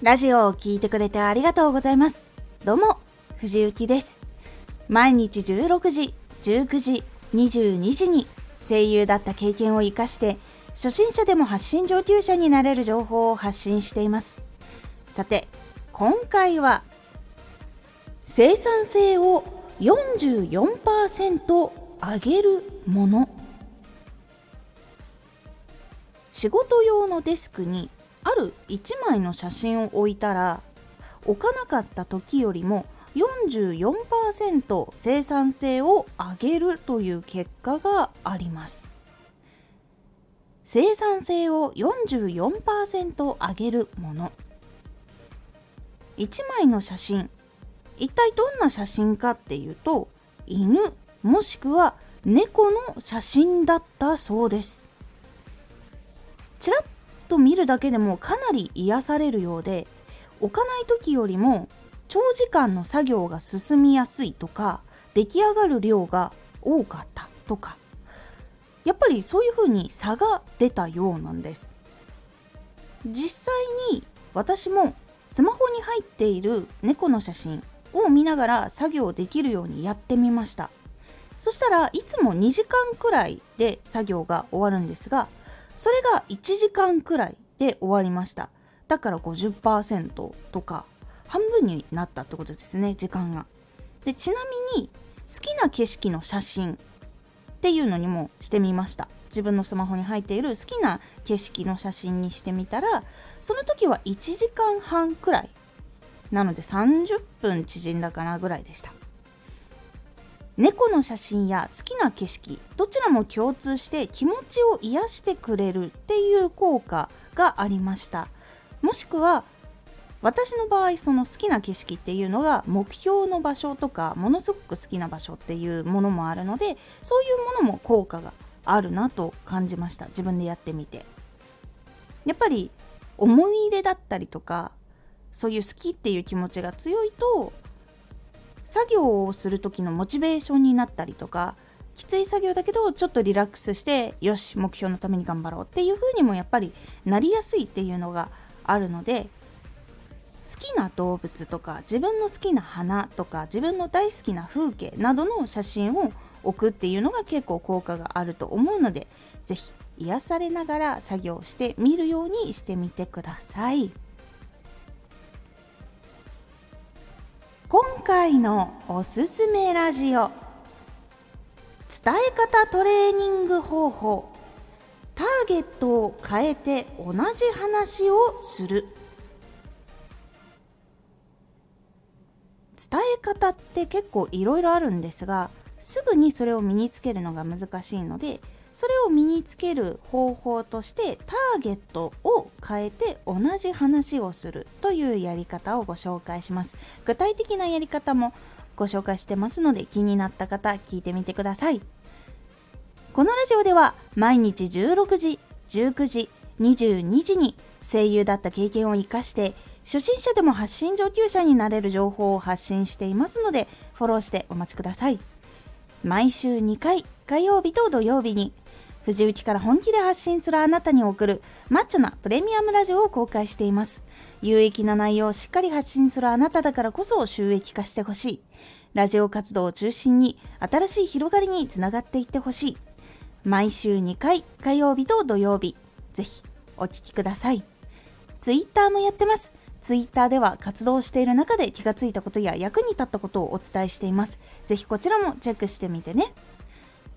ラジオを聴いてくれてありがとうございます。どうも、藤幸です。毎日16時、19時、22時に声優だった経験を活かして、初心者でも発信上級者になれる情報を発信しています。さて、今回は、生産性を44%上げるもの。仕事用のデスクにある1枚の写真を置いたら置かなかった時よりも44%生産性を上げるという結果があります。生産性を44%上げるもの。1枚の写真一体どんな写真かっていうと犬もしくは猫の写真だったそうです。ちらっと見るだけでもかなり癒されるようで置かない時よりも長時間の作業が進みやすいとか出来上がる量が多かったとかやっぱりそういう風に差が出たようなんです。実際に私もスマホに入っている猫の写真を見ながら作業できるようにやってみました。そしたらいつも2時間くらいで作業が終わるんですがそれが1時間くらいで終わりました。だから50%とか半分になったってことですね時間が。でちなみに好きな景色の写真っていうのにもしてみました。自分のスマホに入っている好きな景色の写真にしてみたらその時は1時間半くらい。なので30分縮んだかなぐらいでした。猫の写真や好きな景色どちらも共通して気持ちを癒してくれるっていう効果がありました。もしくは私の場合その好きな景色っていうのが目標の場所とかものすごく好きな場所っていうものもあるのでそういうものも効果があるなと感じました。自分でやってみて。やっぱり思い入れだったりとかそういう好きっていう気持ちが強いと作業をする時のモチベーションになったりとかきつい作業だけどちょっとリラックスしてよし目標のために頑張ろうっていう風にもやっぱりなりやすいっていうのがあるので好きな動物とか自分の好きな花とか自分の大好きな風景などの写真を置くっていうのが結構効果があると思うので是非癒されながら作業してみるようにしてみてください。今回のおすすめラジオ。伝え方トレーニング方法。ターゲットを変えて同じ話をする。伝え方って結構いろいろあるんですがすぐにそれを身につけるのが難しいのでそれを身につける方法としてターゲットを変えて同じ話をするというやり方をご紹介します。具体的なやり方もご紹介してますので気になった方聞いてみてください。このラジオでは毎日16時19時22時に声優だった経験を生かして初心者でも発信上級者になれる情報を発信していますのでフォローしてお待ちください。毎週2回火曜日と土曜日に藤雪から本気で発信するあなたに送るマッチョなプレミアムラジオを公開しています。有益な内容をしっかり発信するあなただからこそ収益化してほしい。ラジオ活動を中心に新しい広がりにつながっていってほしい。毎週2回火曜日と土曜日、ぜひお聴きください。ツイッターもやってます。ツイッターでは活動している中で気がついたことや役に立ったことをお伝えしています。ぜひこちらもチェックしてみてね。